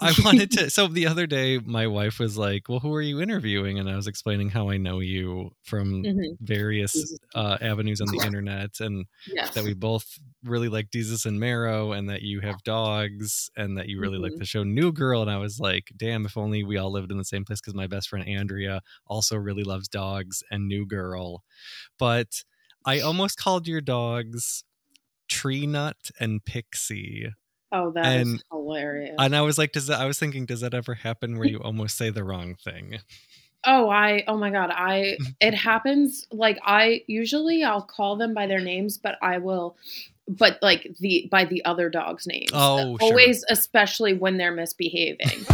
I wanted to. So the other day, my wife was like, "Well, who are you interviewing?" And I was explaining how I know you from Mhm. various uh, avenues on the internet, and Yes. that we both really like Desus and Mero, and that you have dogs, and that you really like Mhm. the show New Girl. And I was like, "Damn, if only we all lived in the same place." Because my best friend Andrea also really loves dogs and New Girl, but I almost called your dogs Tree Nut and Pixie. Oh, that is and- hilarious. And I was like, does that? I was thinking, does that ever happen where you almost say the wrong thing? Oh, I oh my god, I it happens like I usually I'll call them by their names, but I will but like the by the other dog's names. Oh, sure. always especially when they're misbehaving.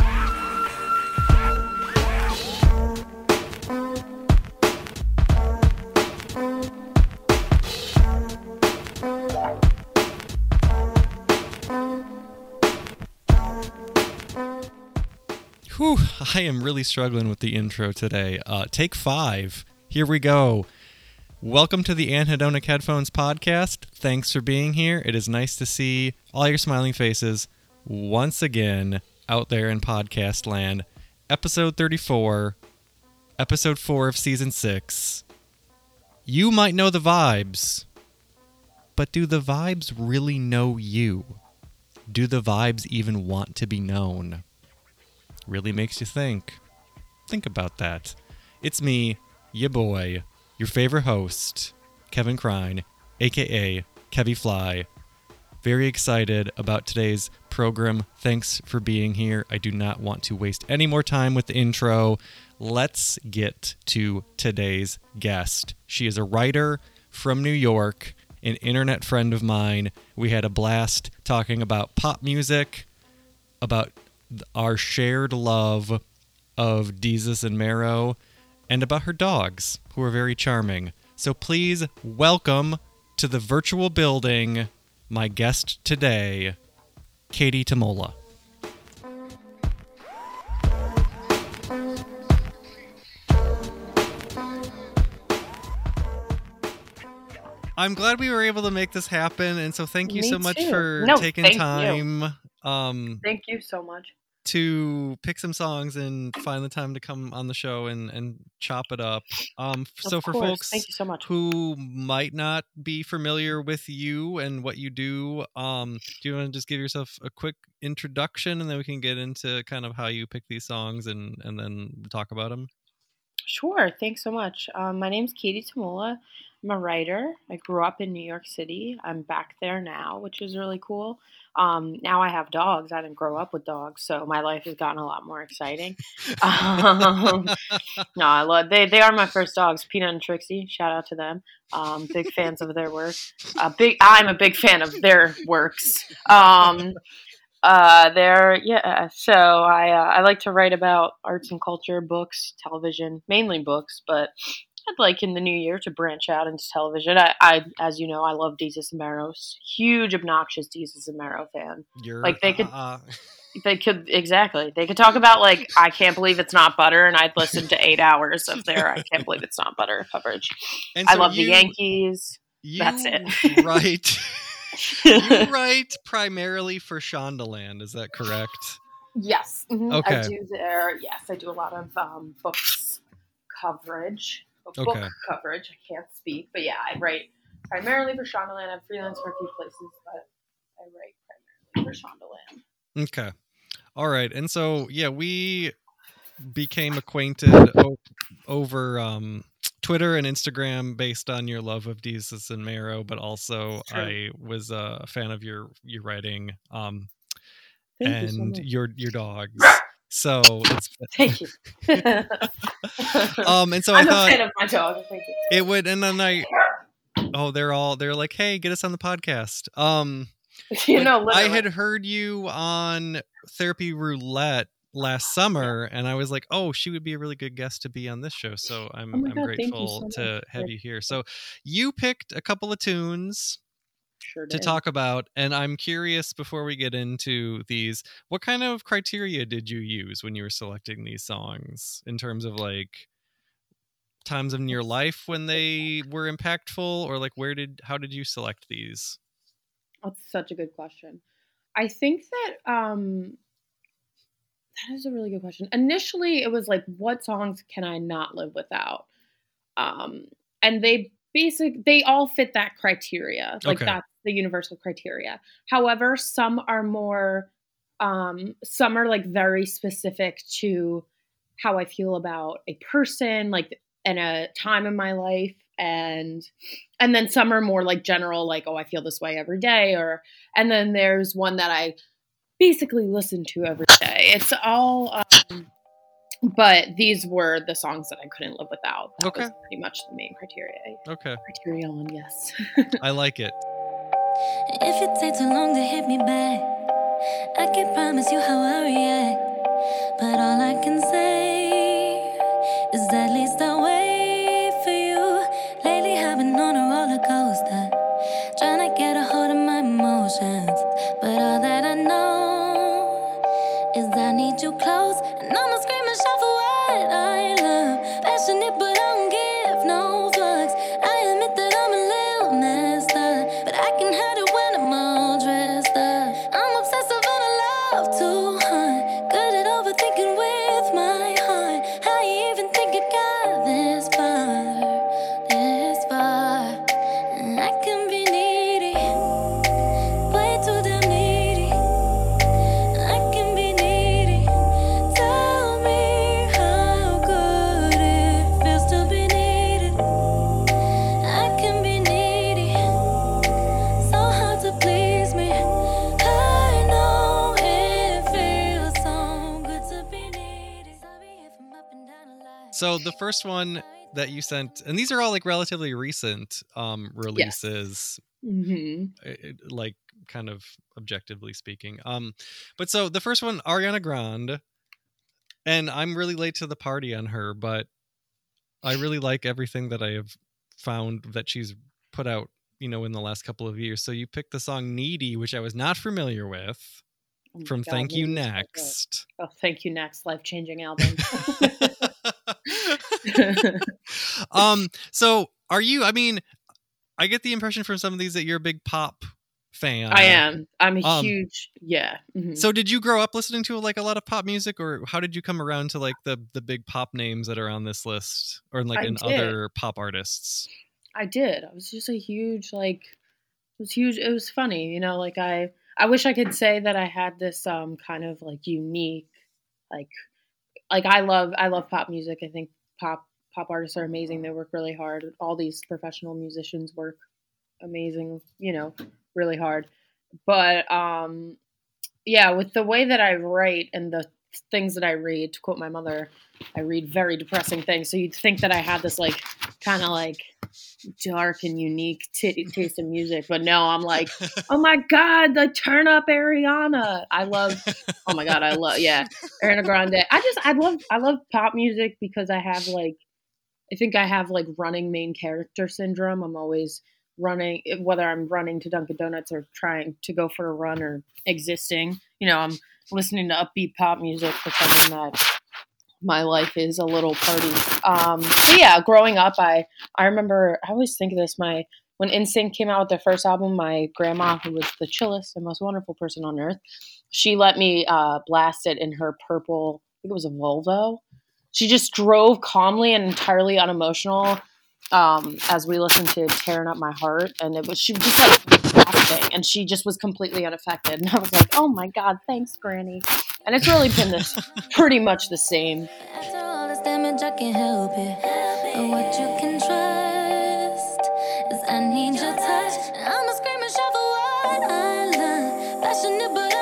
I am really struggling with the intro today. Uh, take five. Here we go. Welcome to the Anhedonic Headphones podcast. Thanks for being here. It is nice to see all your smiling faces once again out there in podcast land. Episode 34, episode 4 of season 6. You might know the vibes, but do the vibes really know you? Do the vibes even want to be known? Really makes you think. Think about that. It's me, ya boy, your favorite host, Kevin Crine, aka Kevy Fly. Very excited about today's program. Thanks for being here. I do not want to waste any more time with the intro. Let's get to today's guest. She is a writer from New York, an internet friend of mine. We had a blast talking about pop music, about our shared love of Desus and Mero, and about her dogs, who are very charming. So please welcome to the virtual building my guest today, Katie Tamola. I'm glad we were able to make this happen, and so thank you Me so much too. for No, taking thank you. time. Um, Thank you so much. To pick some songs and find the time to come on the show and and chop it up. Um, so Of for course. folks thank you so much. who might not be familiar with you and what you do, um, do you want to just give yourself a quick introduction and then we can get into kind of how you pick these songs and and then talk about them? Sure. Thanks so much. Um, my name's Katie Tamola. I'm a writer. I grew up in New York City. I'm back there now, which is really cool. Um, now I have dogs. I didn't grow up with dogs, so my life has gotten a lot more exciting. um, no, I love they. They are my first dogs, Peanut and Trixie. Shout out to them. Um, big fans of their work. Uh, big. I'm a big fan of their works. Um, uh, they're yeah. So I uh, I like to write about arts and culture, books, television, mainly books, but I'd like in the new year to branch out into television. I, I as you know, I love Desus and Mero's huge, obnoxious Desus and Mero fan. You're Like, they could- uh, They could exactly. They could talk about like I can't believe it's not butter, and I'd listen to eight hours of their I can't believe it's not butter coverage. and I love you- the Yankees. You That's it. Right. you write primarily for Shondaland, is that correct? Yes. mhm, Okay. I do there. yes, I do a lot of um, books coverage. Book Okay. coverage. I can't speak, but yeah, I write primarily for Shondaland. I'm freelance for a few places, but I write primarily for Shondaland. Okay. All right. And so, yeah, we became acquainted o- over um, Twitter and Instagram based on your love of Desus and Mero, but also True. I was a fan of your your writing um, Thank you so and your your dogs. So it's Thank you. um and so I I'm a thought fan of my dog. Thank you. it would and then I oh they're all they're like hey get us on the podcast um you know, I had heard you on Therapy Roulette last summer, and I was like, "Oh, she would be a really good guest to be on this show." So I'm Oh I'm God, grateful so to have you here. So you picked a couple of tunes sure to talk about, and I'm curious before we get into these, what kind of criteria did you use when you were selecting these songs in terms of like times in your life when they were impactful, or like where did how did you select these? That's such a good question. I think that um that is a really good question. Initially, it was like, what songs can I not live without? Um, and they basic they all fit that criteria. Like Okay. that's the universal criteria. However, some are more um some are like very specific to how I feel about a person, like in a time in my life and and then some are more like general like oh I feel this way every day or and then there's one that I basically listen to every day. It's all um but these were the songs that I couldn't live without. That Okay. was pretty much the main criteria. Okay. Criterion, yes. I like it. If it takes too long to hit me back, I can promise you how I react. But all I can say is at least I Passionate, but So the first one that you sent, and these are all like relatively recent um releases, hmm i- i- like kind of objectively speaking. Um, but so the first one, Ariana Grande, and I'm really late to the party on her, but I really like everything that I have found that she's put out, you know, in the last couple of years. So you picked the song "Needy," which I was not familiar with, from "Thank You Next." Oh, thank you next. Life changing album. um so are you i mean i get the impression from some of these that you're a big pop fan I am. I'm a Um, huge yeah. mhm. so did you grow up listening to like a lot of pop music or how did you come around to like the the big pop names that are on this list or like I in did. other pop artists I did. I was just a huge like it was huge. It was funny, you know, like I I wish I could say that I had this um kind of like unique like like I love I love pop music. I think pop pop artists are amazing. They work really hard. All these professional musicians work amazing, you know, really hard. But um yeah, with the way that I write and the things that I read, to quote my mother, I read very depressing things. So you'd think that I had this like kind of like dark and unique t- taste in music, but no, I'm like, oh my god, like turn up Ariana. I love, oh my god, I love, yeah, Ariana Grande. I just, I love, I love pop music because I have like, I think I have like running main character syndrome. I'm always running, eh, whether I'm running to Dunkin' Donuts or trying to go for a run or existing. You know, I'm listening to upbeat pop music, pretending that my life is a little party. Um, but yeah, growing up, I I remember I always think of this. My when NSYNC came out with their first album, my grandma, who was the chillest and most wonderful person on earth, she let me uh, blast it in her purple. I think it was a Volvo. She just drove calmly and entirely unemotional um, as we listened to "Tearing Up My Heart," and it was she was just like blasting, and she just was completely unaffected. And I was like, "Oh my god, thanks, Granny." And it's really been this pretty much the same. Damage, I can't help it. But what you can trust is I need your touch. I'ma scream and shout for what I. Passionate, but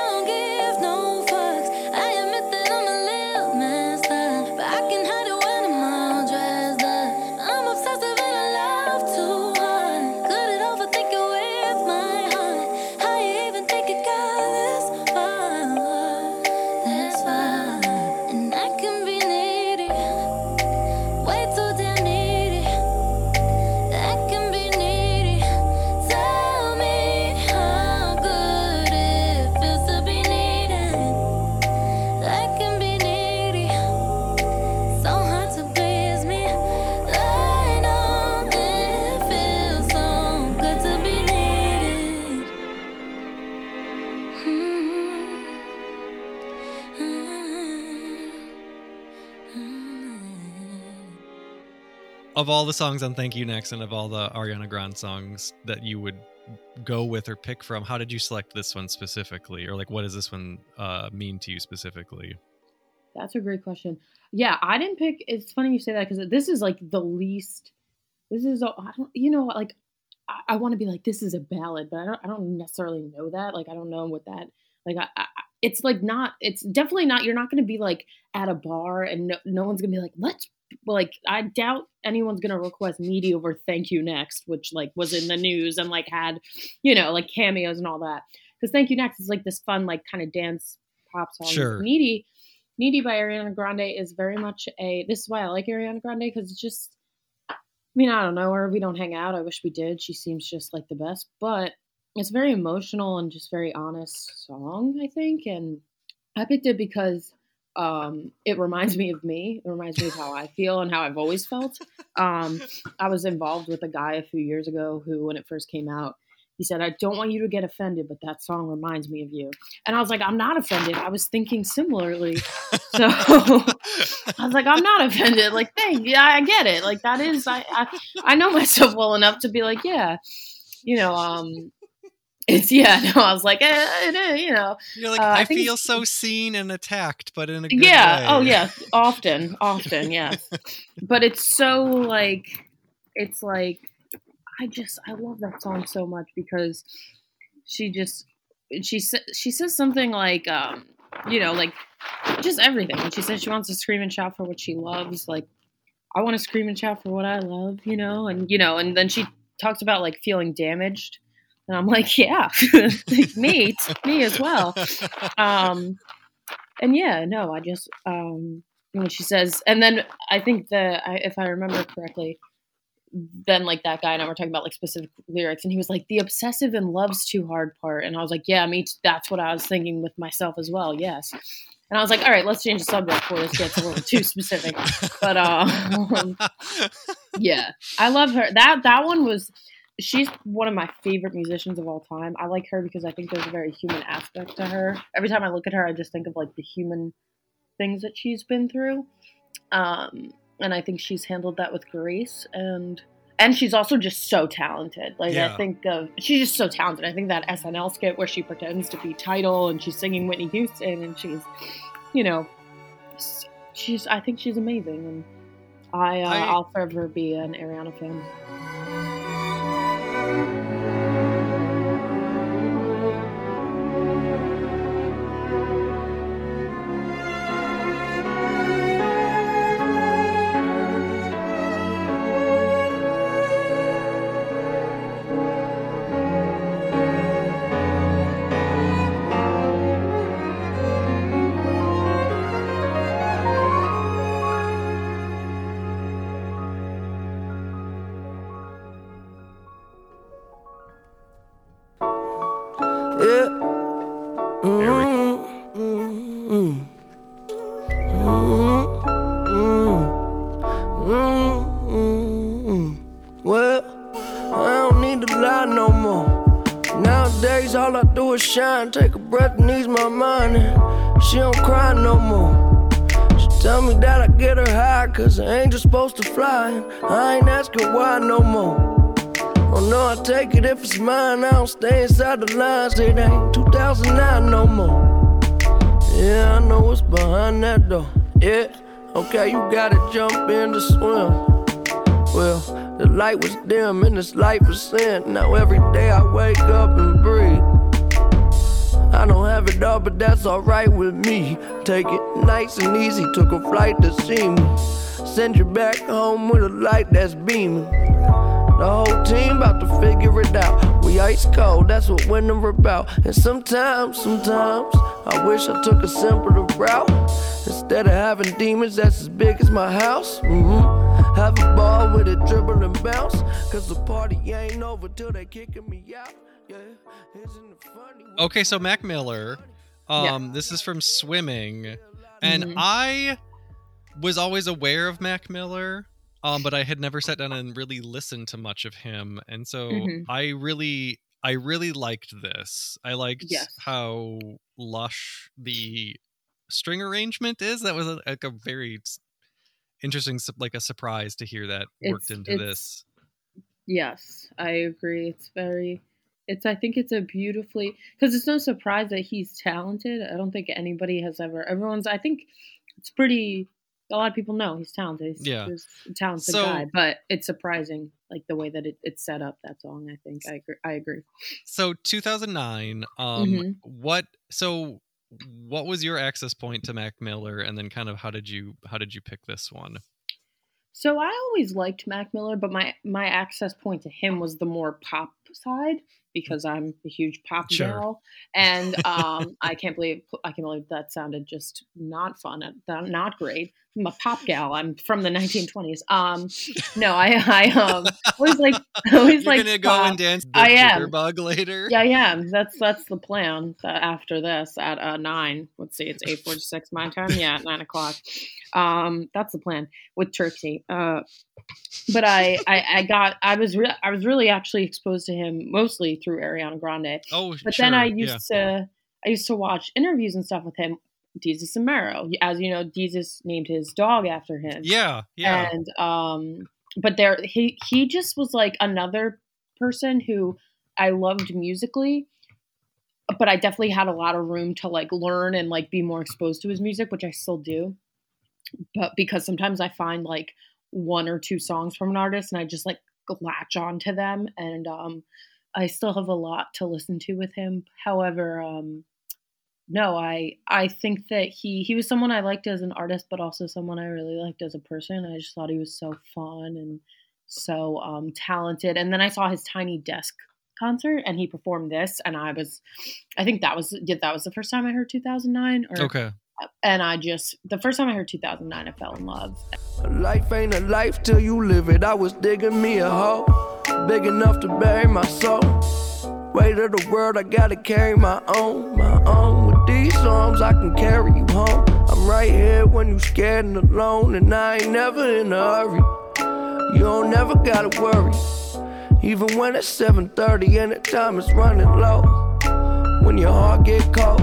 of all the songs on Thank You Next and of all the Ariana Grande songs that you would go with or pick from, how did you select this one specifically? Or like what does this one uh, mean to you specifically? That's a great question. Yeah, I didn't pick. It's funny you say that because this is like the least. This is, I don't, you know, like I, I want to be like this is a ballad, but I don't, I don't necessarily know that. Like I don't know what that, like I, I it's like not. It's definitely not. You're not going to be like at a bar and no, no one's going to be like let's. Well like I doubt anyone's gonna request "Needy" over "Thank You Next," which like was in the news and like had, you know, like cameos and all that. Because "Thank You Next" is like this fun, like kind of dance pop song. Sure. "Needy," Needy by Ariana Grande is very much a. This is why I like Ariana Grande because it's just. I mean, I don't know her. We don't hang out. I wish we did. She seems just like the best, but it's very emotional and just very honest song. I think, and I picked it because um, it reminds me of me. It reminds me of how I feel and how I've always felt. Um, I was involved with a guy a few years ago who, when it first came out, he said, I don't want you to get offended, but that song reminds me of you. And I was like, I'm not offended. I was thinking similarly. So I was like, I'm not offended. Like, thank yeah, I get it. Like that is I, I I know myself well enough to be like, yeah, you know, um it's yeah, no, I was like, eh, eh, eh, you know. You're like, Uh, I I, feel so seen and attacked, but in a good Yeah, way. oh yeah, often, often, yes. but it's so like it's like I just I love that song so much because she just she she says something like um you know like just everything. When she says she wants to scream and shout for what she loves, like I want to scream and shout for what I love, you know, and you know, and then she talks about like feeling damaged, and I'm like, yeah, me, me as well. Um, and yeah, no, I just um, when she says, and then I think the I, if I remember correctly, then like that guy and I were talking about like specific lyrics, and he was like the obsessive and loves too hard part, and I was like, yeah, me, that's what I was thinking with myself as well, yes. And I was like, all right, let's change the subject before this gets a little too specific. But um, yeah, I love her. That that one was. She's one of my favorite musicians of all time. I like her because I think there's a very human aspect to her. Every time I look at her, I just think of like the human things that she's been through. Um, and I think she's handled that with grace and and she's also just so talented. Like Yeah. I think of she's just so talented. I think that SNL skit where she pretends to be Title and she's singing Whitney Houston and she's, you know, she's. I think she's amazing and I, uh, I- I'll forever be an Ariana fan. Yeah. The lines. It ain't 2009 no more. Yeah, I know what's behind that door. Yeah, okay, you gotta jump in to swim. Well, the light was dim and this life was sin. Now every day I wake up and breathe. I don't have it all, but that's alright with me. Take it nice and easy, took a flight to see me. Send you back home with a light that's beaming. The whole team about to figure it out. We ice cold, that's what winter about. And sometimes, sometimes, I wish I took a simpler route. Instead of having demons that's as big as my house. hmm Have a ball with it, dribble and bounce. Cause the party ain't over till they kicking me out. Yeah, isn't it funny? Okay, so Mac Miller, Yeah. um, this is from Swimming, and Mhm. I was always aware of Mac Miller, um, but I had never sat down and really listened to much of him, and so Mhm. I really, I really liked this. I liked Yes. how lush the string arrangement is. That was a, like a very interesting, like a surprise to hear that worked It's- into it's- this. Yes, I agree. It's very it's I think it's a beautifully cuz it's no surprise that he's talented. I don't think anybody has ever everyone's I think it's pretty a lot of people know he's talented. He's, Yeah. he's a talented So- guy, but it's surprising like the way that it, it's set up that song, I think. I agree. I agree. So 2009. Um, Mhm. what? So what was your access point to Mac Miller, and then kind of how did you how did you pick this one? So I always liked Mac Miller, but my my access point to him was the more pop side because I'm a huge pop Sure. gal, and um, I can't believe I can't believe that sounded just not fun, uh, not great. I'm a pop gal. I'm from the 1920s. Um, no, I I um always like always You're like gonna go and dance the I am. jitterbug later. Yeah, yeah. That's that's the plan. uh, after this, at uh, nine. Let's see, it's eight forty six my time. Yeah, at nine o'clock. Um, that's the plan with Turkey. Uh, but I, I, I got, I was, re- I was really actually exposed to him mostly through Ariana Grande. Oh, But sure. then I yeah. used to, I used to watch interviews and stuff with him. Desus and as you know, Desus named his dog after him. Yeah, yeah. And um, but there he he just was like another person who I loved musically, but I definitely had a lot of room to like learn and like be more exposed to his music, which I still do. But because sometimes I find like one or two songs from an artist and I just like latch on to them and um I still have a lot to listen to with him. However, um no, I I think that he he was someone I liked as an artist, but also someone I really liked as a person. I just thought he was so fun and so um, talented. And then I saw his Tiny Desk concert, and he performed this, and I was, I think that was yeah, that was the first time I heard 2009. Or, okay. And I just the first time I heard 2009, I fell in love. Life ain't a life till you live it. I was digging me a hole big enough to bury my soul. Weight of the world, I gotta carry my own, my own. Arms, I can carry you home. I'm right here when you're scared and alone, and I ain't never in a hurry. You don't never gotta worry, even when it's 7:30 and the time is running low. When your heart get cold.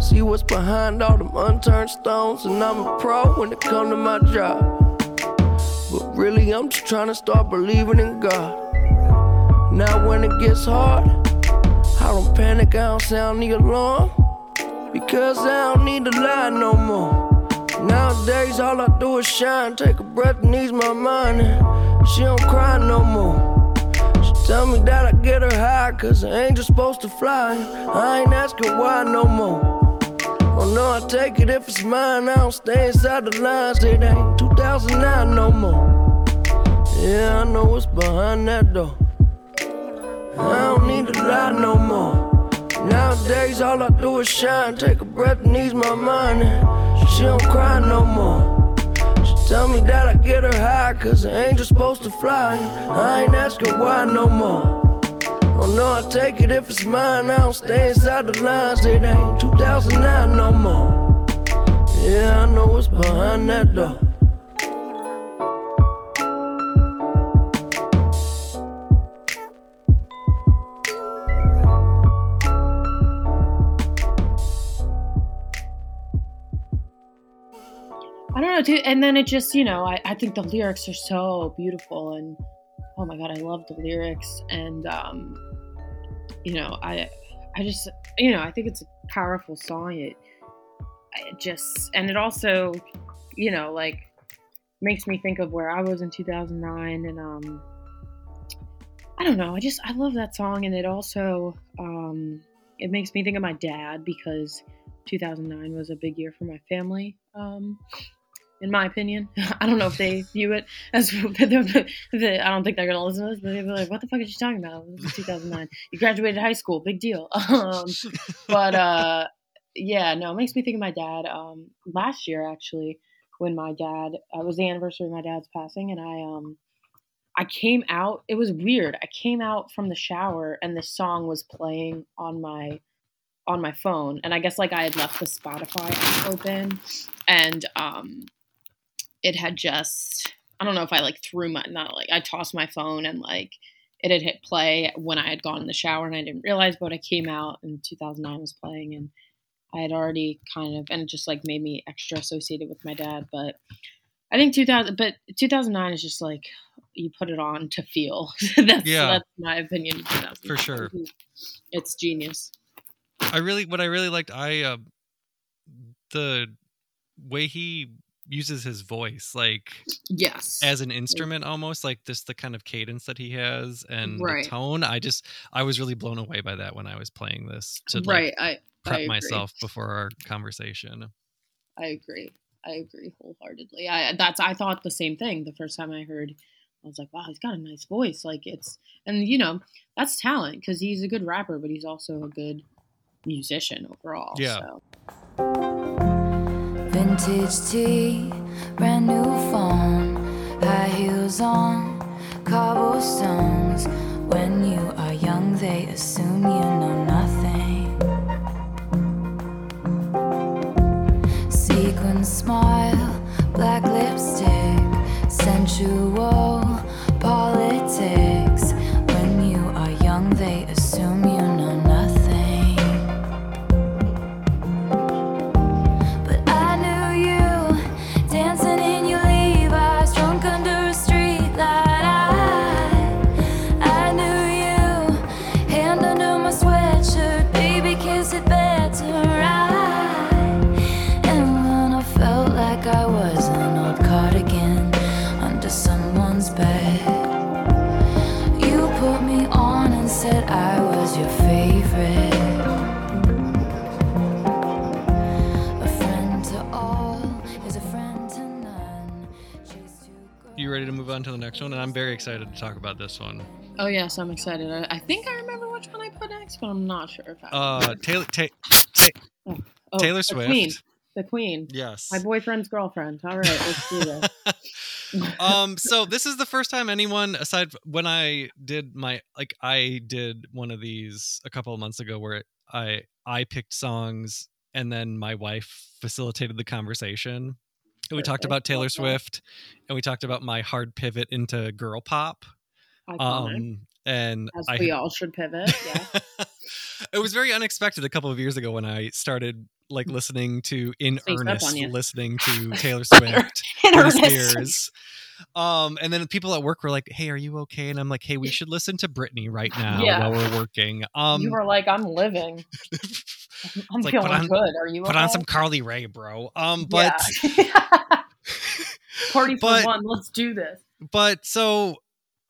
See what's behind all them unturned stones, and I'm a pro when it come to my job. But really, I'm just trying to start believing in God. Now, when it gets hard, I don't panic, I don't sound the alarm. Because I don't need to lie no more. Nowadays, all I do is shine, take a breath and ease my mind. She don't cry no more. She tell me that I get her high, cause an angel's supposed to fly. I ain't asking why no more. Oh no, I take it if it's mine. I don't stay inside the lines. It ain't 2009 no more. Yeah, I know what's behind that door. I don't need to lie no more. Nowadays, all I do is shine. Take a breath and ease my mind. She don't cry no more. She tell me that I get her high, cause an angel's supposed to fly. I ain't asking why no more. Oh no, I take it if it's mine. I don't stay inside the lines. It ain't 2009 no more. Yeah, I know what's behind that door. Know. And then it just, you know, I, I think the lyrics are so beautiful, and oh my god, I love the lyrics, and um, you know, I, I just, you know, I think it's a powerful song. It, it just, and it also, you know, like makes me think of where I was in 2009, and um, I don't know, I just, I love that song, and it also, um, it makes me think of my dad because 2009 was a big year for my family. Um, in my opinion. I don't know if they view it as. I don't think they're gonna listen to this, but they'll be like, "What the fuck is she talking about?" This is 2009. You graduated high school, big deal. Um, but uh, yeah, no, it makes me think of my dad. Um, last year, actually, when my dad, uh, it was the anniversary of my dad's passing, and I um, I came out. It was weird. I came out from the shower, and this song was playing on my on my phone, and I guess like I had left the Spotify app open, and um it had just I don't know if I like threw my not like I tossed my phone and like it had hit play when I had gone in the shower and I didn't realize but I came out and 2009 was playing and I had already kind of and it just like made me extra associated with my dad but I think 2000, but 2009 is just like you put it on to feel. that's Yeah. that's my opinion. For sure. it's genius. I really what I really liked I uh, the way he uses his voice like Yes, as an instrument almost like just the kind of cadence that he has and Right. the tone I just I was really blown away by that when I was playing this to like, right. I I prep agree. myself before our conversation. I agree. I agree wholeheartedly. I that's I thought the same thing the first time I heard. I was like, wow, he's got a nice voice. Like it's and you know that's talent because he's a good rapper, but he's also a good musician overall. Yeah. So. Vintage tea, brand new phone, high heels on, cobblestones. When you are young, they assume you know nothing. Sequin smile, black lipstick, sensual politics. You ready to move on to the next one? And I'm very excited to talk about this one. Oh yes, I'm excited. I, I think I remember which one I put next, but I'm not sure if I. Uh Taylor Ta- oh, Taylor the Swift. Queen. The Queen. Yes. My boyfriend's girlfriend. All right, let's do this. um so this is the first time anyone aside when i did my like i did one of these a couple of months ago where i i picked songs and then my wife facilitated the conversation and we talked about taylor swift and we talked about my hard pivot into girl pop Iconic. um and As i we all should pivot. Yeah. it was very unexpected a couple of years ago when i started like listening to in earnest listening to taylor swift Britney. Spears. Um, and then people at work were like, "Hey, are you okay?" And I'm like, "Hey, we should listen to Britney right now Yeah. while we're working." Um, you were like, I'm living. I'm like, feeling on- good. Are you put on some Carly Rae, bro. Um, but Yeah. party for But- one. Let's do this. but so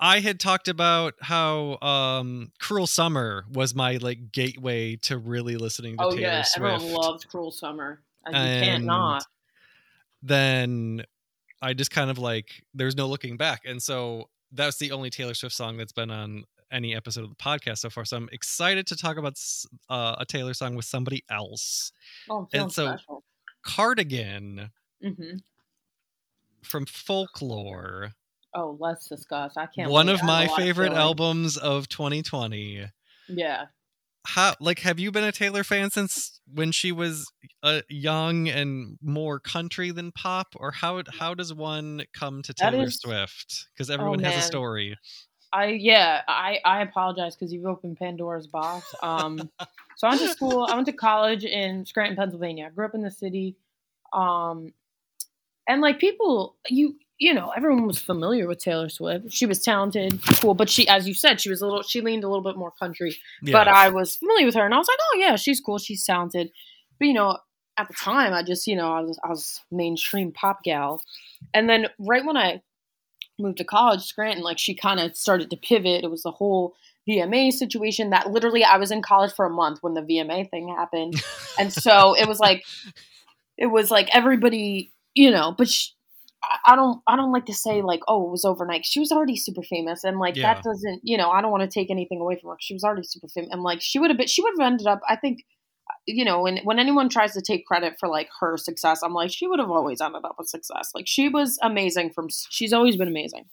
I had talked about how um, "Cruel Summer" was my like gateway to really listening to Taylor Swift. Oh Taylor yeah, Swift. everyone loves Cruel Summer. And you can't not. Then I just kind of like there's no looking back, and so that's the only Taylor Swift song that's been on any episode of the podcast so far. So I'm excited to talk about uh, a Taylor song with somebody else. Oh, and so- special. Cardigan hmm from Folklore, Oh, let's discuss. I can't. one of I have a my favorite albums of 2020. Yeah. How like have you been a Taylor fan since when she was uh, young and more country than pop, or how how does one come to Taylor is- Swift? Because everyone has a story. I yeah, I I apologize because you've opened Pandora's box. Um, so I went to school. I went to college in Scranton, Pennsylvania. I grew up in the city, um, and like people, you you know, everyone was familiar with Taylor Swift. She was talented, cool, but she, as you said, she was a little. She leaned a little bit more country. But I was familiar with her, and I was like, oh yeah, she's cool, she's talented. But you know, at the time, I just you know I was I was mainstream pop gal, and then right when I moved to college, Scranton, like she kind of started to pivot. It was the whole VMA situation that literally I was in college for a month when the VMA thing happened, and so it was like it was like everybody, you know, but. She, I- don't. I don't like to say like, oh, it was overnight. She was already super famous, and like Yeah. that doesn't. You know, I don't want to take anything away from her. She was already super famous, and like she would have been. She would have ended up. I think, you know, when when anyone tries to take credit for like her success, I'm like, she would have always ended up with success. Like she was amazing. From she's always been amazing.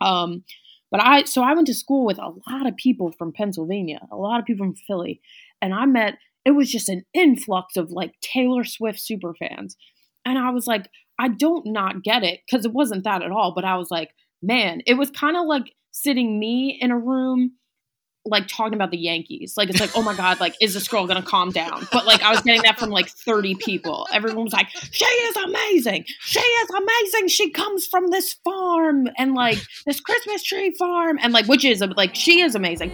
Um, but I so I went to school with a lot of people from Pennsylvania, a lot of people from Philly, and I met. It was just an influx of like Taylor Swift super fans, and I was like, I don't not get it because it wasn't that at all. But I was like, man, it was kind of like sitting me in a room like talking about the Yankees. Like it's like, oh my god, like is this girl gonna calm down? But like I was getting that from like 30 people. Everyone was like, she is amazing. She is amazing. She comes from this farm and like this Christmas tree farm and like which is like she is amazing.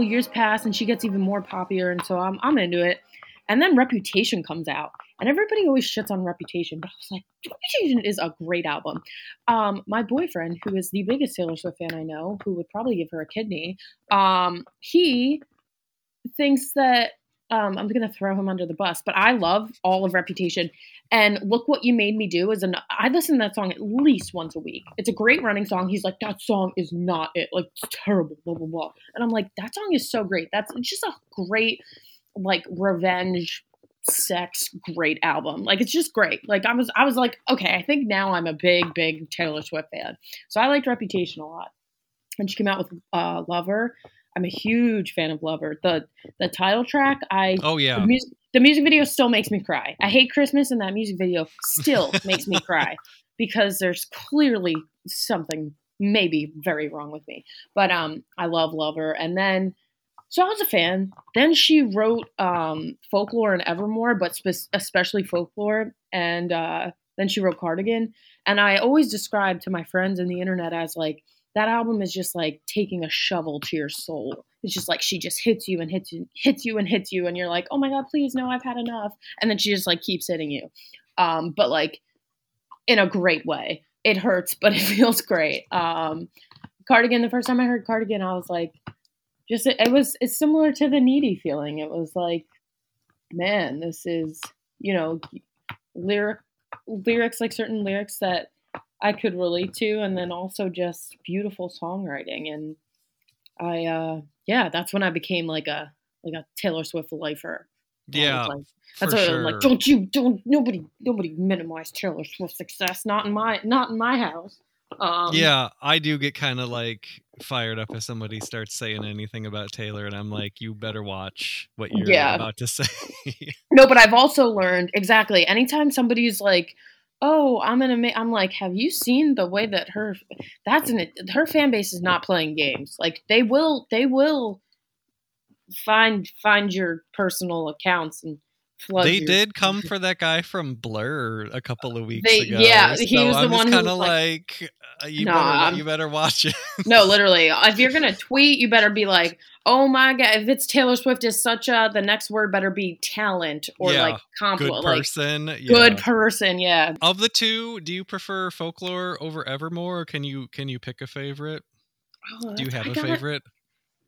Couple years pass and she gets even more popular and so I'm I'm into it. And then Reputation comes out. And everybody always shits on Reputation, but I was like, Reputation is a great album. Um, my boyfriend, who is the biggest Taylor Swift fan I know, who would probably give her a kidney, um, he thinks that um, I'm gonna throw him under the bus, but I love all of Reputation. And look what you made me do is an I listen to that song at least once a week. It's a great running song. He's like, that song is not it, like it's terrible, blah blah blah. And I'm like, that song is so great. That's it's just a great like revenge sex great album. Like it's just great. Like I was I was like, okay, I think now I'm a big, big Taylor Swift fan. So I liked Reputation a lot. When she came out with uh Lover, I'm a huge fan of Lover. The the title track, I Oh the yeah. music the music video still makes me cry. I hate Christmas and that music video still makes me cry because there's clearly something maybe very wrong with me. But um I love Lover and then so I was a fan. Then she wrote um Folklore and Evermore, but spe- especially Folklore and uh then she wrote Cardigan and I always describe to my friends in the internet as like that album is just like taking a shovel to your soul. It's just like she just hits you and hits you, hits you and hits you, and you're like, oh my god, please no, I've had enough. And then she just like keeps hitting you, um, but like in a great way. It hurts, but it feels great. Um, Cardigan. The first time I heard Cardigan, I was like, just it, it was it's similar to the needy feeling. It was like, man, this is you know lyric lyrics like certain lyrics that I could relate to, and then also just beautiful songwriting. And I, uh, yeah, that's when I became like a like a Taylor Swift lifer. Yeah. like- that's for why I'm like, don't you, don't nobody, nobody minimize Taylor Swift's success. Not in my, not in my house. Um, yeah, I do get kind of like fired up if somebody starts saying anything about Taylor, and I'm like, you better watch what you're Yeah. about to say. No, but I've also learned exactly. Anytime somebody's like, "Oh, I'm gonna make," I'm like, "Have you seen the way that her? That's an her fan base is not playing games. Like they will, they will find find your personal accounts and. They did come for that guy from Blur a couple of weeks They- ago. yeah, he was the I'm one just who kind of was like, uh, you Nah, better you better watch it. No, literally. If you're gonna tweet, you better be like, "Oh my god!" If it's Taylor Swift is such a, the next word better be talent or Yeah, like Good compliment, like person. yeah. good person. Yeah. Of the two, do you prefer folklore over Evermore, or can you can you pick a favorite? Oh, Do you have I a gotta- favorite?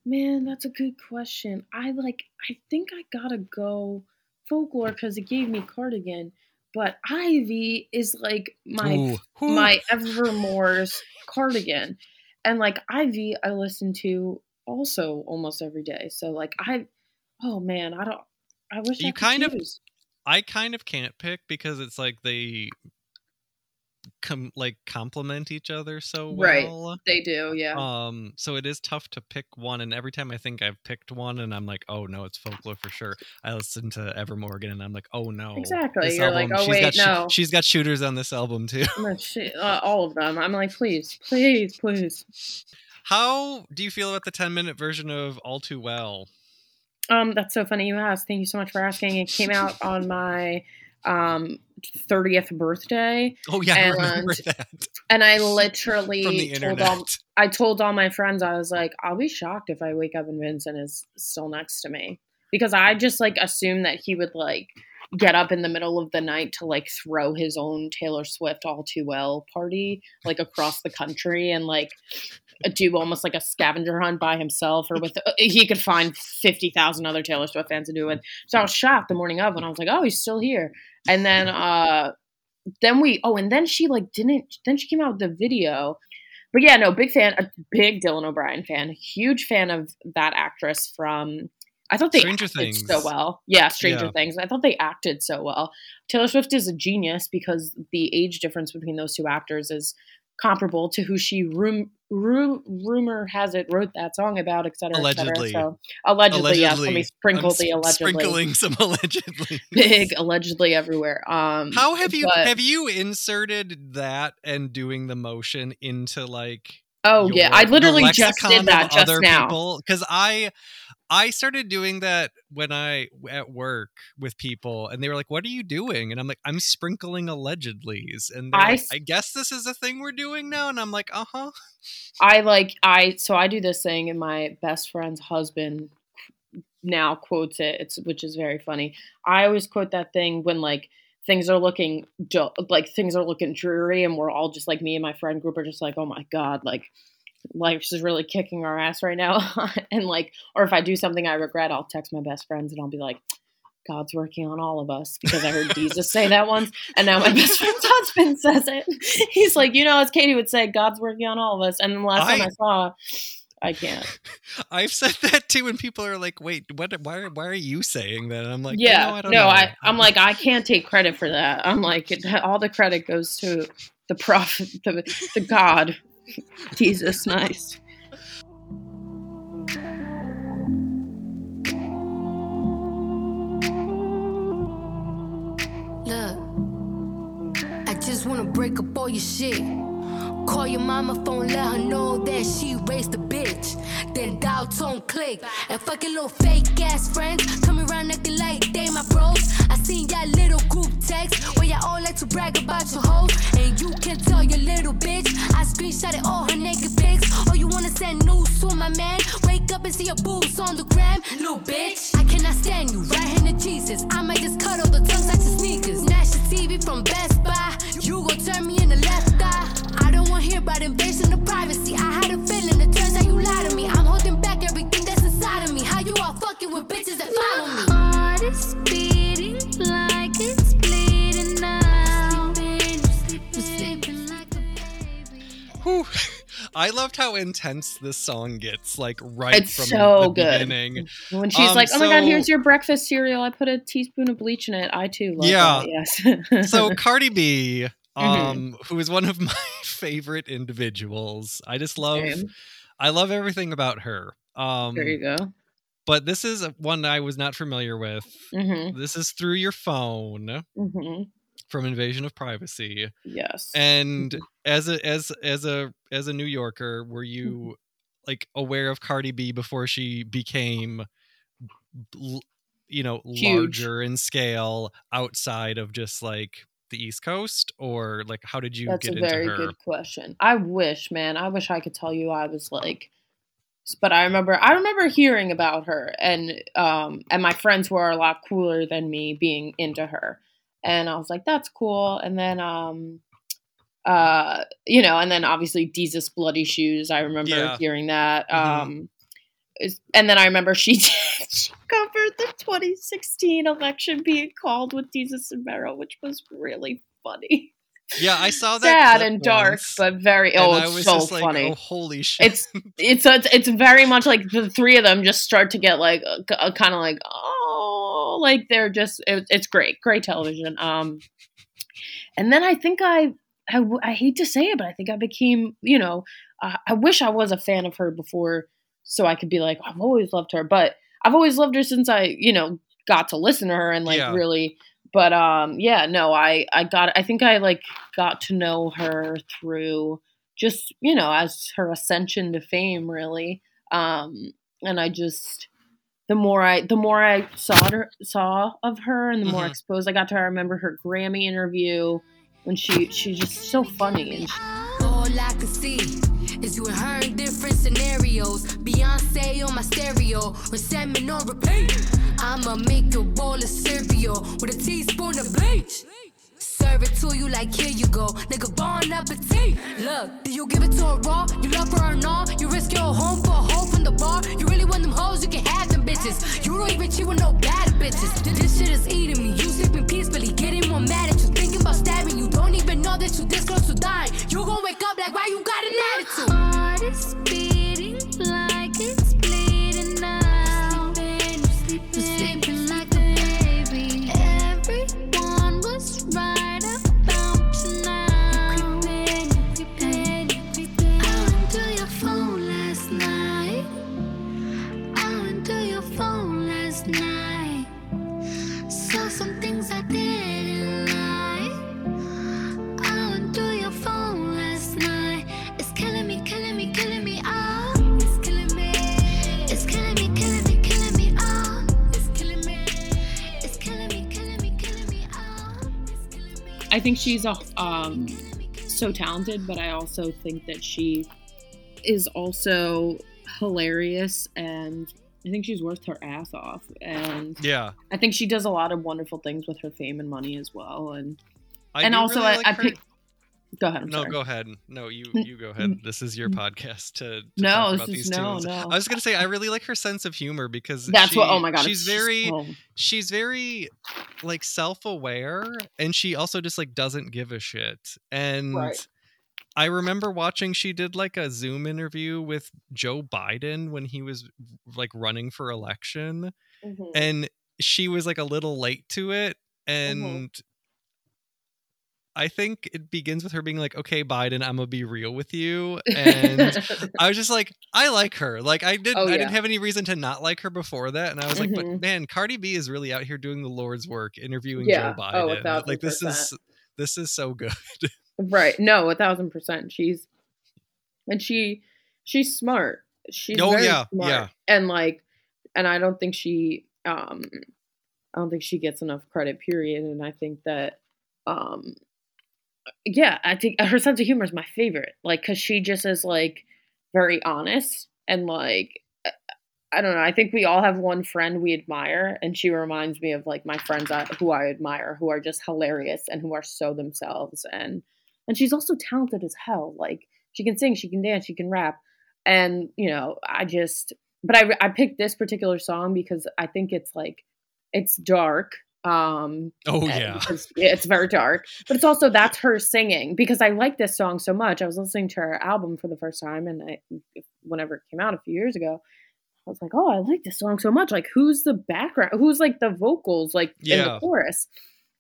Man, that's a good question. I like. I think I gotta go folklore because it gave me cardigan, but Ivy is like my Ooh. Whew. my Evermore's cardigan, and like Ivy, I listen to also almost every day. So like I, oh man, I don't. I wish I You could kind of- I kind of can't pick because it's like they com- like complement each other so well. Right. They do, yeah. Um, so it is tough to pick one, and every time I think I've picked one, and I'm like, oh no, it's folklore for sure. I listen to Evermore again, and I'm like, oh no, Exactly. this You're like, oh, she's wait, got no. she's got shooters on this album too. I'm like, shit, uh, all of them. I'm like, please, please, please. How do you feel about the 10 minute version of All Too Well? Um, that's so funny you asked. Thank you so much for asking. It came out on my um 30th birthday, Oh yeah, I remember And that. and I literally told all I told all my friends I was like, I'll be shocked if I wake up and Vincent is still next to me. Because I just like assumed that he would like get up in the middle of the night to like throw his own Taylor Swift all too well party like across the country and like do almost like a scavenger hunt by himself or with he could find 50,000 other Taylor Swift fans to do it. So I was shocked the morning of when I was like, "Oh, he's still here." And then uh then we oh and then she like didn't then she came out with the video but yeah no big fan a big dylan o'brien fan huge fan of that actress from i thought they Stranger acted Things. so well yeah stranger Yeah. things i thought they acted so well taylor swift is a genius because the age difference between those two actors is comparable to who she room, ru- rumor has it wrote that song about et cetera, et cetera. Allegedly. so allegedly, yes let Allegedly. me sprinkle I'm the allegedly Sprinkling some allegedly. big allegedly everywhere um How have you but- have you inserted that and doing the motion into like oh yeah i literally just did that just other now people because I I started doing that when I at work with people and they were like, "What are you doing?" And I'm like, "I'm sprinkling allegedlys." And I like, I guess this is a thing we're doing now. And I'm like, "Uh huh." I like I so I do this thing and my best friend's husband now quotes it it's which is very funny. I always quote that thing when like things are looking like things are looking dreary and we're all just like me and my friend group are just like oh my god like life is really kicking our ass right now and like or if I do something I regret I'll text my best friends and I'll be like God's working on all of us because I heard Jesus say that once, and now my best friend's husband says it. He's like, you know, as Katie would say, God's working on all of us. And the last time I- I saw, I can't. I've said that too, and people are like, "Wait, what? Why? Why are you saying that?" And I'm like, yeah, no, I don't no, know. I, I'm like, I can't take credit for that. I'm like, it, all the credit goes to the prophet, the, the God, Jesus. Nice. Look, I just wanna break up all your shit. Call your mama phone, let her know that she raised a bitch. Then dial tone click. And fucking little fake ass friends coming around acting like they my bros. I seen y'all little group text where y'all all like to brag about your hoes. And you can tell your little bitch. I screenshotted all her naked pics. Or you wanna send news to my man? Wake up and see your boobs on the gram, little bitch. I cannot stand you, right hand to Jesus. I might just cut all the tongues out your sneakers. Snatch the TV from Best Buy. You gon' turn me in the left eye. I don't wanna hear about invasion of privacy. I had a feeling it turns out you lie to me. I'm holding back everything that's inside of me. How you all fucking with bitches that follow me? Heart is beating like it's bleeding now. You're sleeping like. Whew. I loved how intense this song gets, like right It's from so the good. beginning. When she's Um, like, "Oh my god, here's your breakfast cereal. I put a teaspoon of bleach in it. I too love Yeah. that." Yes. So Cardi B, Mm-hmm. um, who is one of my favorite individuals. I just love, Same. I love everything about her. Um, there you go. but this is one I was not familiar with. Mm-hmm. This is through your phone Mm-hmm. from Invasion of Privacy. Yes. And as a as as a as a New Yorker, were you Mm-hmm. like aware of Cardi B before she became you know Huge. larger in scale outside of just like the East Coast or like how did you That's get a very good question. I wish, man, I wish I could tell you I was like but I remember I remember hearing about her and um and my friends who are a lot cooler than me being into her. And I was like, that's cool. And then um uh you know, and then obviously Jesus Bloody Shoes. I remember Yeah. hearing that. Mhm. Um and then I remember she did, she covered the 2016 election being called with Desus and which was really funny Yeah, I saw that sad and dark, once, but very and oh, I it's was so just like, funny. oh holy shit. it's it's it's it's very much like the three of them just start to get like kind of like oh, like they're just it, it's great, great television. Um, and then I think I I hate to say it, but I think I became, you know, uh, I wish I was a fan of her before so I could be like, I've always loved her, but I've always loved her since I, you know, got to listen to her and like Yeah. really, but um, yeah, no, I, I got, I think I like got to know her through just, you know, as her ascension to fame really. Um, and I just, the more I the more I saw her saw of her and the more Mhm. exposed I got to her, I remember her Grammy interview when she she's just so funny and she, All I can see is you and her in different scenarios. Beyonce on my stereo, or salmon on repeat. I'ma make a bowl of cereal with a teaspoon of bleach. Serve it to you like here you go, nigga. Bon appetit. Look, do you give it to her raw? You love her or not? You risk your home for a hoe from the bar? You really want them hoes? You can have them bitches. You don't even cheat with no bad bitches. This shit is eating me. You sleeping peacefully, know that you this close to dying. You gon' wake up like why you got an attitude? Heart is beating think she's a um so talented, but I also think that she is also hilarious and I think she's worth her ass off and Yeah. I think she does a lot of wonderful things with her fame and money as well and I and also really I, like I picked go ahead I'm no, sorry. go ahead. No, you you go ahead. This is your podcast to, to No, about these no, tunes. no. I was gonna say I really like her sense of humor because That's what oh my god she's very oh. she's very like self-aware and she also just like doesn't give a shit and Right. i remember watching she did like a zoom interview with joe biden when he was like running for election Mhm. and she was like a little late to it Mm-hmm. I think it begins with her being like okay biden i'm gonna be real with you and I was just like, I like her. Like I didn't Oh, I didn't have any reason to not like her before that. And I was like, but Mhm. man, Cardi B is really out here doing the Lord's work, interviewing Yeah. Joe Oh, Biden. thousand like this is this is so good. Right. No, a thousand percent. She's and she she's smart. She's Oh, very yeah, smart. yeah. And like and I don't think she um I don't think she gets enough credit, period. And I think that um yeah, I think her sense of humor is my favorite. Like cause she just is like very honest and like uh, I don't know. I think we all have one friend we admire, and she reminds me of like my friends I, who I admire, who are just hilarious and who are so themselves. And and she's also talented as hell. Like she can sing, she can dance, she can rap, and you know, I just. But I I picked this particular song because I think it's like it's dark. Um, Oh yeah. it's very dark. But it's also that's her singing because I like this song so much. I was listening to her album for the first time, and I, whenever it came out a few years ago, I was like, oh, I like this song so much. Like, who's the background? Who's like the vocals, like in the chorus?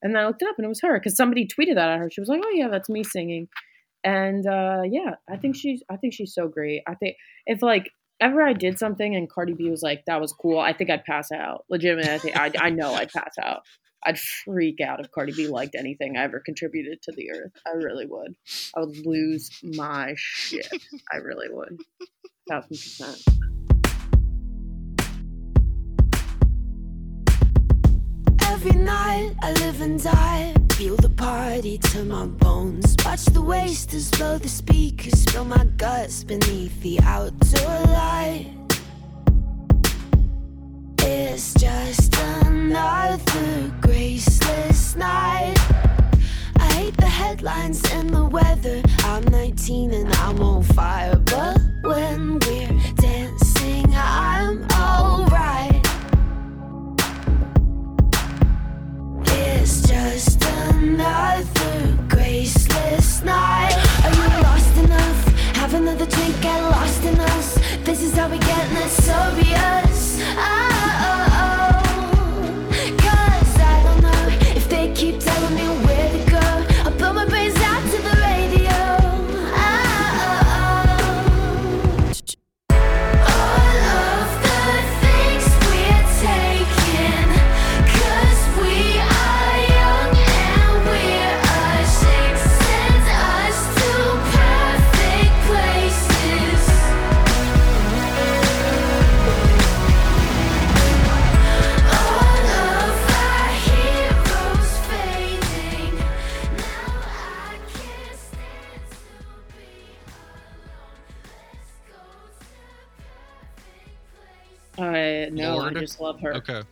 And then I looked it up, and it was her because somebody tweeted that at her. She was like, oh yeah, that's me singing. And uh, yeah, I think she's I think she's so great. I think if like ever I did something and Cardi B was like, that was cool, I think I'd pass out. Legitimately, I think I, I know I'd pass out. I'd freak out if Cardi B liked anything I ever contributed to the earth. I really would. I would lose my shit. I really would. Thousand percent. Every night I live and die. Feel the party to my bones. Watch the wasters blow the speakers. Spill my guts beneath the outdoor light. It's just another graceless night. I hate the headlines and the weather. I'm 19 and I'm on fire. But when we're another graceless night. Her. Okay.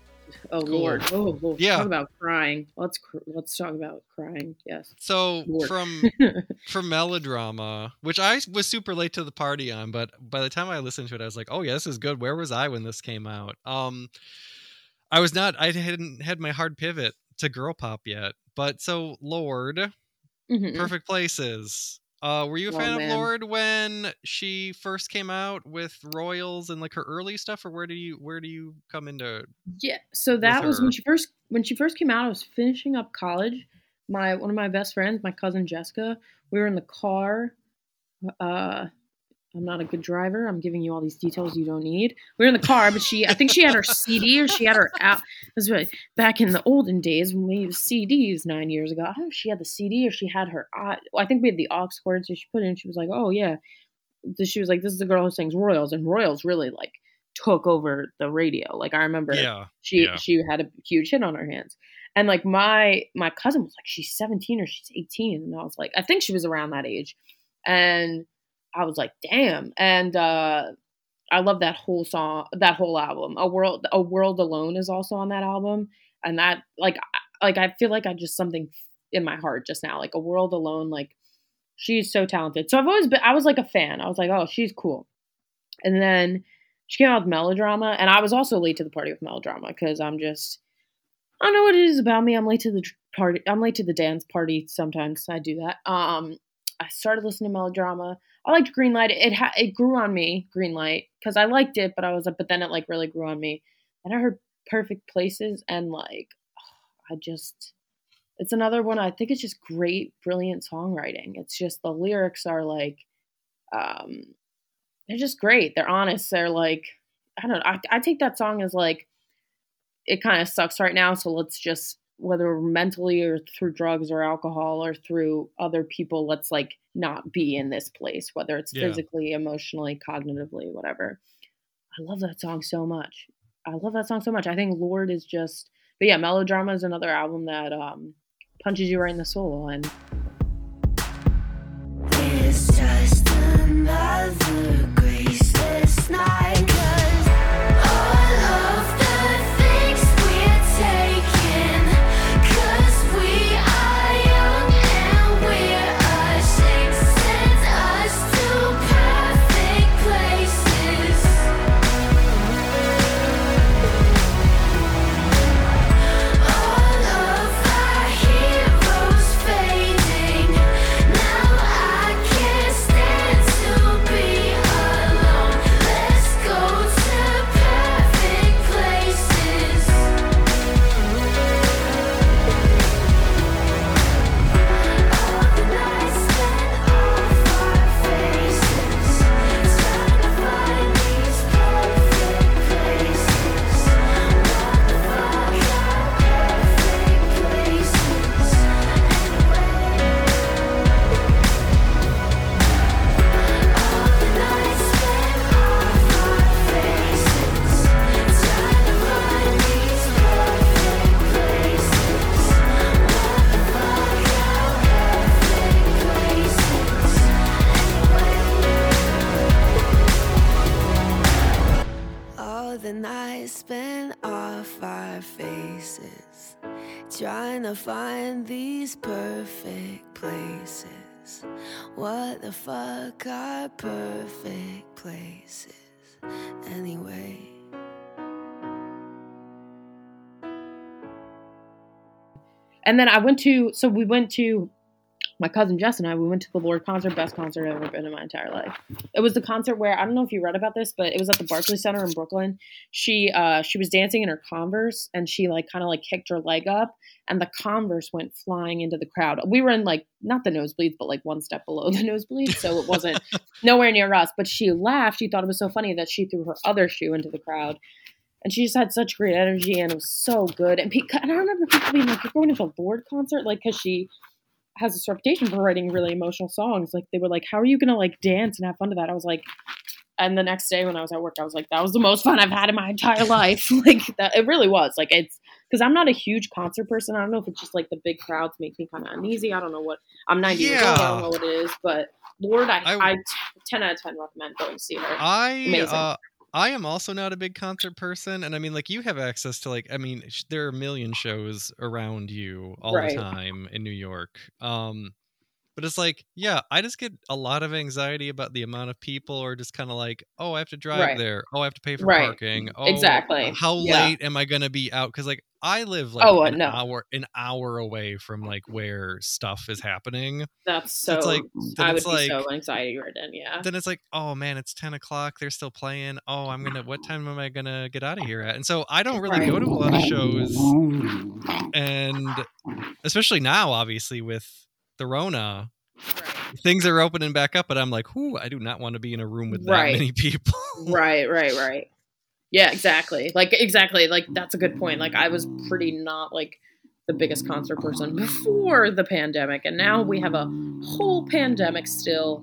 Oh Cool. Lorde. Oh, Lorde. Yeah. Talk about crying. Let's cr- let's talk about crying. Yes. So Lorde. from from melodrama, which I was super late to the party on, but by the time I listened to it, I was like, "Oh yeah, this is good." Where was I when this came out? Um, I was not. I hadn't had my hard pivot to girl pop yet, but so Lorde, Mhm. Perfect Places. Uh, were you a Oh, fan man. of Lorde when she first came out with Royals and like her early stuff, or where do you where do you come into? Yeah. So that was her. when she first when she first came out. I was finishing up college. My one of my best friends, my cousin Jessica, we were in the car. Uh, I'm not a good driver. I'm giving you all these details you don't need. We were in the car, but she, I think she had her CD or she had her app. This was back in the olden days when we used CDs nine years ago. I don't know if she had the CD or she had her. I think we had the aux cord, so she put it in. She was like, "Oh yeah," So she was like, "This is the girl who sings Royals," and Royals really like took over the radio. Like I remember Yeah, she Yeah. she had a huge hit on her hands and like my my cousin was like she's 17 or she's 18 and i was like i think she was around that age and i was like damn. And uh i love that whole song that whole album. A world a world alone is also on that album. And that like like i feel like i just something in my heart just now like a world alone like she's so talented. So i've always been i was like a fan. I was like oh she's cool. And then she came out with melodrama and i was also late to the party with melodrama because i'm just i don't know what it is about me. I'm late to the party i'm late to the dance party sometimes i do that. Um i started listening to melodrama i liked green light it ha- it grew on me green light because i liked it but i was like but then it like really grew on me and i heard perfect places and like i just it's another one i think it's just great brilliant songwriting it's just the lyrics are like um they're just great. They're honest. They're like, I don't know. I, I take that song as like, it kind of sucks right now. So let's just, whether mentally or through drugs or alcohol or through other people, let's like not be in this place, whether it's Yeah. physically, emotionally, cognitively, whatever. I love that song so much. I love that song so much. I think Lorde is just, but yeah, Melodrama is another album that um, punches you right in the soul. And And then I went to, so we went to, my cousin Jess and I, we went to the Lorde concert, best concert I've ever been in my entire life. It was the concert where, I don't know if you read about this, but it was at the Barclays Center in Brooklyn. She, uh, she was dancing in her Converse and she like kind of like kicked her leg up and the Converse went flying into the crowd. We were in like, not the nosebleeds, but like one step below the nosebleeds. So it wasn't nowhere near us, but she laughed. She thought it was so funny that she threw her other shoe into the crowd and she just had such great energy and it was so good. And, pe- and I remember people being like, "You're going to the Lorde concert?" Like, because she has this reputation for writing really emotional songs. Like, they were like, "How are you gonna like dance and have fun to that?" I was like, and the next day when I was at work, I was like, "That was the most fun I've had in my entire life." like, that it really was. Like, it's because I'm not a huge concert person. I don't know if it's just like the big crowds make me kind of uneasy. I don't know what. I'm 90 years old. I don't know what it is, but Lorde, I, I- I, 10 out of 10 recommend going to see her. I Amazing. uh I am also not a big concert person, and I mean, like you have access to like, I mean, sh- there are a million shows around you all Right. the time in New York. Um, but it's like, yeah, I just get a lot of anxiety about the amount of people, or just kind of like, oh, I have to drive Right. there. Oh, I have to pay for Right. parking. Oh, Exactly. How Yeah. late am I gonna be out? Because like I live like Oh, uh, an no. hour, an hour away from like where stuff is happening. That's So it's like- I would be so anxiety ridden. Yeah. then it's like, oh man, it's ten o'clock. They're still playing. Oh, I'm gonna. What time am I gonna get out of here at? And so I don't really go to a lot of shows, and especially now, obviously with the Rona, things are opening back up. But I'm like, whoo, I do not want to be in a room with that Right. many people. right right right yeah exactly like exactly like that's a good point like i was pretty not like the biggest concert person before the pandemic and now we have a whole pandemic still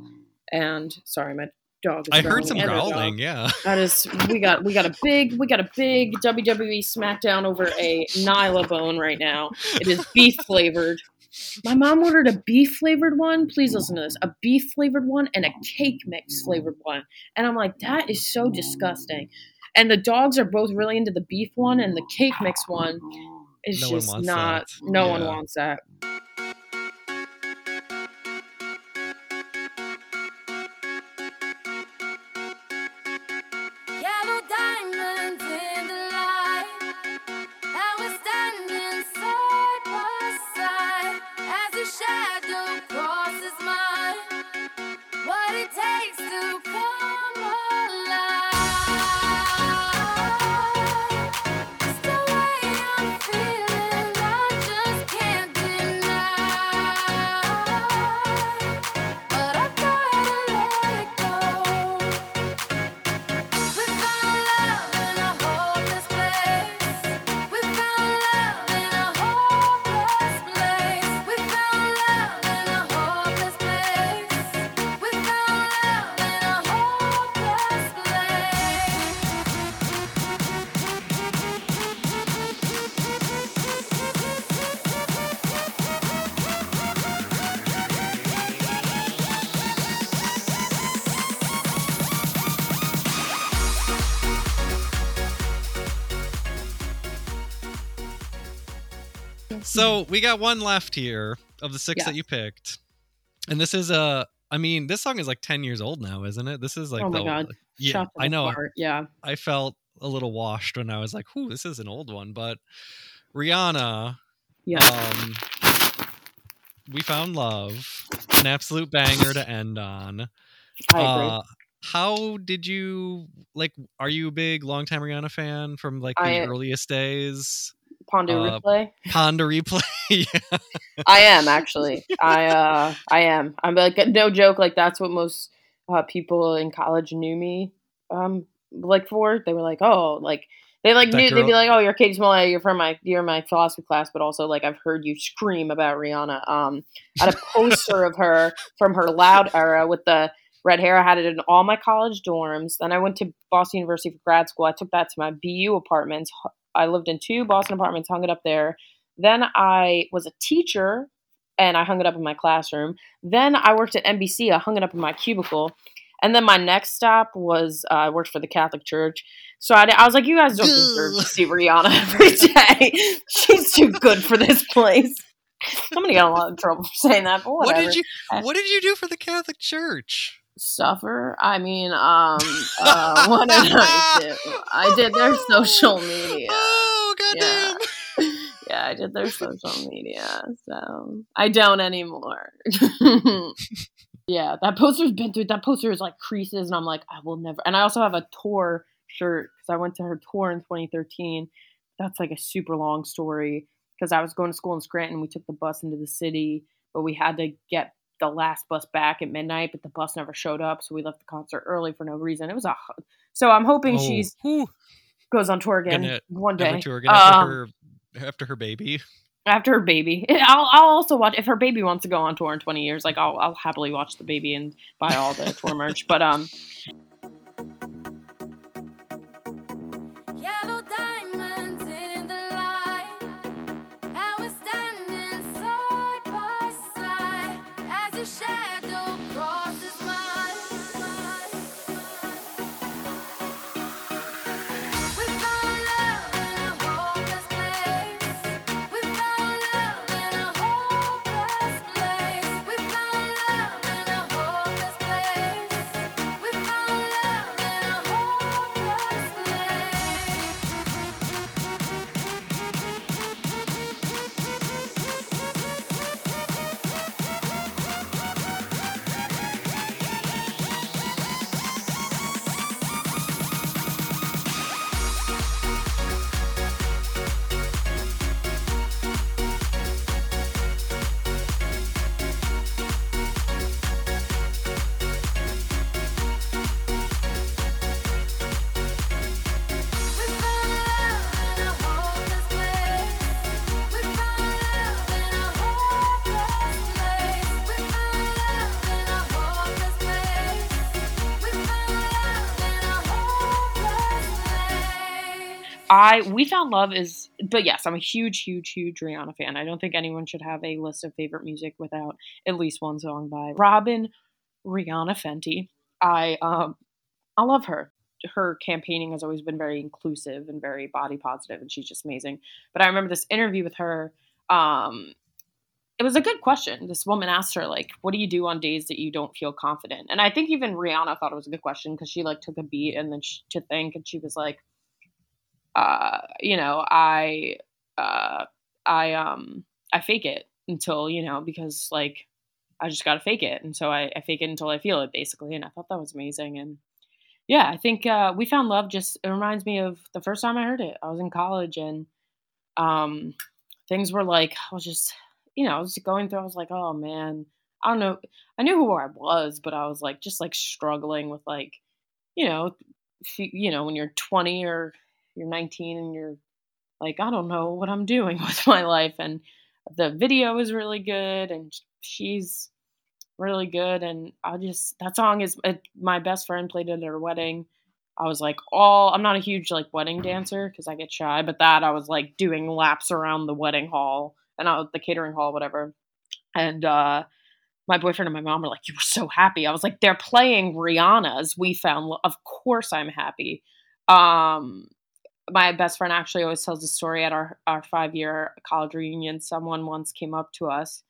and sorry my dog is I heard some growling, and her dog. growling. Yeah. that is we got we got a big we got a big wwe smackdown over a Nylabone right now it is beef flavored my mom ordered a beef flavored one. Please listen to this. A beef flavored one and a cake mix flavored one. And I'm like, that is so disgusting. And the dogs are both really into the beef one and the cake mix one is No just not that. no one wants that. So we got one left here of the six that you picked, and this is a. I mean, this song is like ten years old now, isn't it? This is like oh my the, god. Yeah, I know. Yeah. I felt a little washed when I was like, "Whoo, this is an old one." But Rihanna, Yeah. um, we found love, an absolute banger to end on. I agree. Uh, how did you like? Are you a big long time Rihanna fan from like the I- earliest days? Pon de uh, replay. Pon de replay. yeah. I am actually. I uh I am. I'm like no joke. Like that's what most uh, people in college knew me um like for. They were like, oh, like they like That knew. They'd be like, oh, you're Katie Tamola. You're from my you're my philosophy class, but also like I've heard you scream about Rihanna. Um, I had a poster of her from her Loud era with the red hair. I had it in all my college dorms. Then I went to Boston University for grad school. I took that to my BU apartments. I lived in two Boston apartments, hung it up there. Then I was a teacher and I hung it up in my classroom. Then I worked at NBC. I hung it up in my cubicle. And then my next stop was uh, I worked for the Catholic Church. So I, I was like, you guys don't deserve to see Rihanna every day. She's too good for this place. I'm gonna get a lot of trouble for saying that, but What did you What did you do for the Catholic Church? Suffer? I mean, um, uh, what did I do? I did their social media. Oh Yeah. yeah, I did their social media, so I don't anymore. yeah, that poster's been through. That poster is like creases, and I'm like, I will never. And I also have a tour shirt because I went to her tour in 2013. That's like a super long story because I was going to school in Scranton. We took the bus into the city, but we had to get the last bus back at midnight. But the bus never showed up, so we left the concert early for no reason. It was a so I'm hoping Oh, she's whew. goes on tour again Gonna one day. Tour again after Um, her after her baby. after her baby. I'll, I'll also watch if her baby wants to go on tour in 20 years. Like I'll, I'll happily watch the baby and buy all the tour merch. But um, I we found love is, but yes, I'm a huge, huge, huge Rihanna fan. I don't think anyone should have a list of favorite music without at least one song by Robyn Rihanna Fenty. I um I love her. Her campaigning has always been very inclusive and very body positive, and she's just amazing. But I remember this interview with her. Um, it was a good question. This woman asked her like, "What do you do on days that you don't feel confident?" And I think even Rihanna thought it was a good question because she like took a beat and then she, to think, and she was like, uh, "You know, I, uh, I, um, I fake it until you know because like I just gotta fake it, and so I, I fake it until I feel it, basically." And I thought that was amazing, and yeah, I think uh, we found love. Just it reminds me of the first time I heard it. I was in college, and um, things were like I was just you know, I was going through, I was like, oh man, I don't know. I knew who I was, but I was like, just like struggling with like, you know, you know, when you're 20 or you're 19 and you're like, I don't know what I'm doing with my life. And the video is really good and she's really good. And I just, that song is, it, my best friend played it at her wedding. I was like, all, I'm not a huge like wedding dancer because I get shy, but that I was like doing laps around the wedding hall and out the catering hall, whatever. And uh, my boyfriend and my mom were like, "You were so happy." I was like, "They're playing Rihanna's We Found. Of course, I'm happy." Um, my best friend actually always tells a story at our our five year college reunion. Someone once came up to us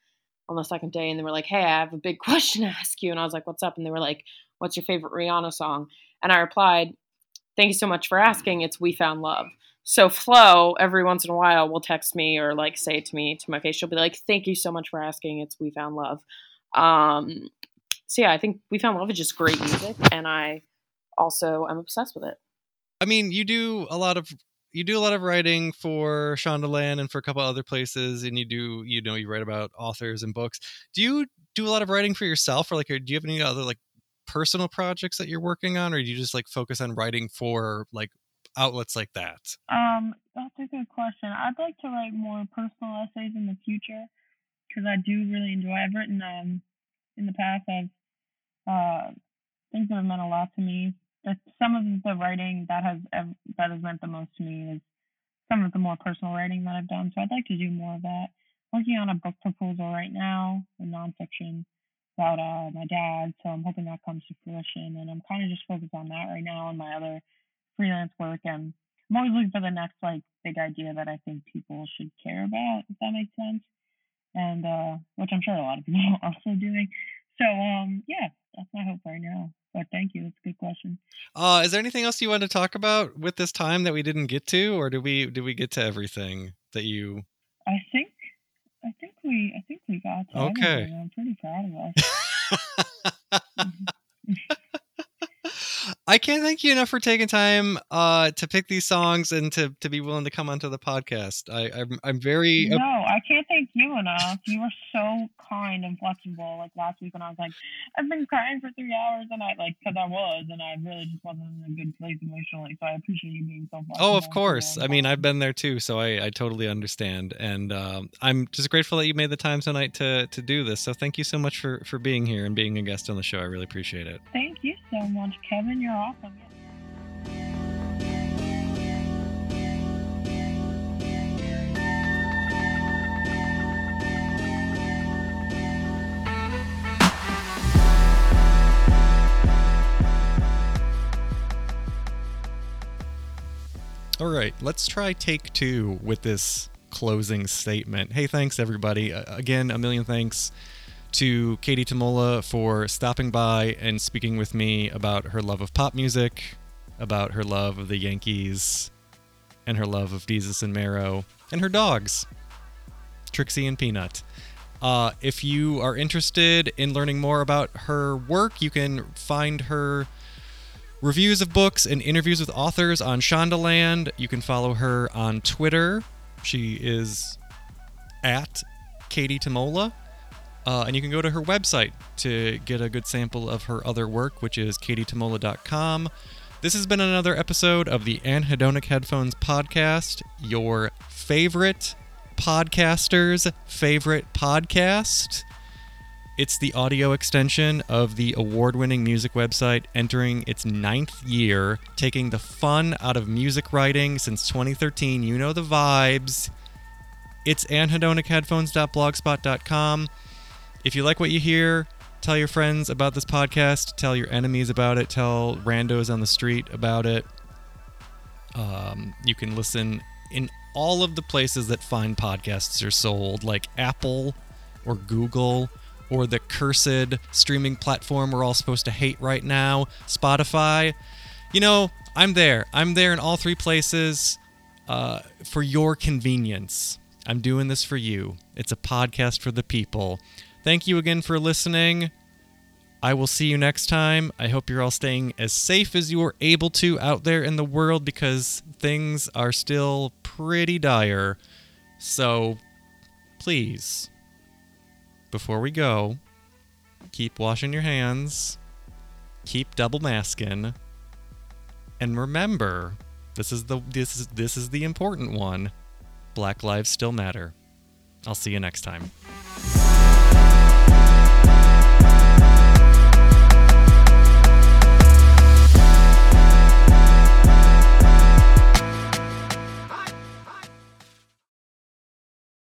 on the second day and they were like, "Hey, I have a big question to ask you." And I was like, "What's up?" And they were like, "What's your favorite Rihanna song?" And I replied, "Thank you so much for asking. It's We Found Love." So Flo, every once in a while, will text me or like say to me to my face. She'll be like, "Thank you so much for asking. It's We Found Love." Um, so yeah, I think We Found Love is just great music, and I also am obsessed with it. I mean, you do a lot of you do a lot of writing for Shondaland and for a couple other places, and you do you know you write about authors and books. Do you do a lot of writing for yourself, or like, do you have any other like personal projects that you're working on, or do you just like focus on writing for like outlets like that? Um, that's a good question. I'd like to write more personal essays in the future because I do really enjoy. I've written um in the past. I've uh things that have meant a lot to me. That some of the writing that has that has meant the most to me is some of the more personal writing that I've done. So I'd like to do more of that. Working on a book proposal right now, a nonfiction about uh, my dad. So I'm hoping that comes to fruition. And I'm kind of just focused on that right now and my other freelance work and I'm always looking for the next like big idea that I think people should care about, if that makes sense. And uh which I'm sure a lot of people are also doing. So um yeah, that's my hope right now. But thank you. That's a good question. Uh is there anything else you want to talk about with this time that we didn't get to, or did we did we get to everything that you I think I think we I think we got to Okay. everything. I'm pretty proud of us. I can't thank you enough for taking time uh, to pick these songs and to, to be willing to come onto the podcast. I, I'm I'm very No, I can't thank you enough. You were so kind and flexible. Like last week when I was like, I've been crying for three hours, and I like, because I was, and I really just wasn't in a good place emotionally. So I appreciate you being so flexible. oh, of course. I mean, I've been there too, so I, I totally understand, and um, I'm just grateful that you made the time tonight to to do this. So thank you so much for for being here and being a guest on the show. I really appreciate it. Thank you so much, Kevin. You're awesome. All right, let's try take two with this closing statement. Hey, thanks everybody. Uh, again, a million thanks to Katie Tamola for stopping by and speaking with me about her love of pop music, about her love of the Yankees, and her love of Desus and Mero, and her dogs, Trixie and Peanut. Uh, if you are interested in learning more about her work, you can find her reviews of books and interviews with authors on Shondaland. You can follow her on Twitter. She is at Katie Tamola. Uh, and you can go to her website to get a good sample of her other work, which is katietamola.com. This has been another episode of the Anhedonic Headphones podcast, your favorite podcaster's favorite podcast. It's the audio extension of the award winning music website entering its ninth year, taking the fun out of music writing since 2013. You know the vibes. It's anhedonicheadphones.blogspot.com. If you like what you hear, tell your friends about this podcast, tell your enemies about it, tell randos on the street about it. Um, you can listen in all of the places that fine podcasts are sold, like Apple or Google or the cursed streaming platform we're all supposed to hate right now, Spotify. You know, I'm there. I'm there in all three places uh, for your convenience. I'm doing this for you. It's a podcast for the people. Thank you again for listening. I will see you next time. I hope you're all staying as safe as you are able to out there in the world because things are still pretty dire. So please, before we go, keep washing your hands, keep double masking, and remember, this is the this is this is the important one. Black lives still matter. I'll see you next time.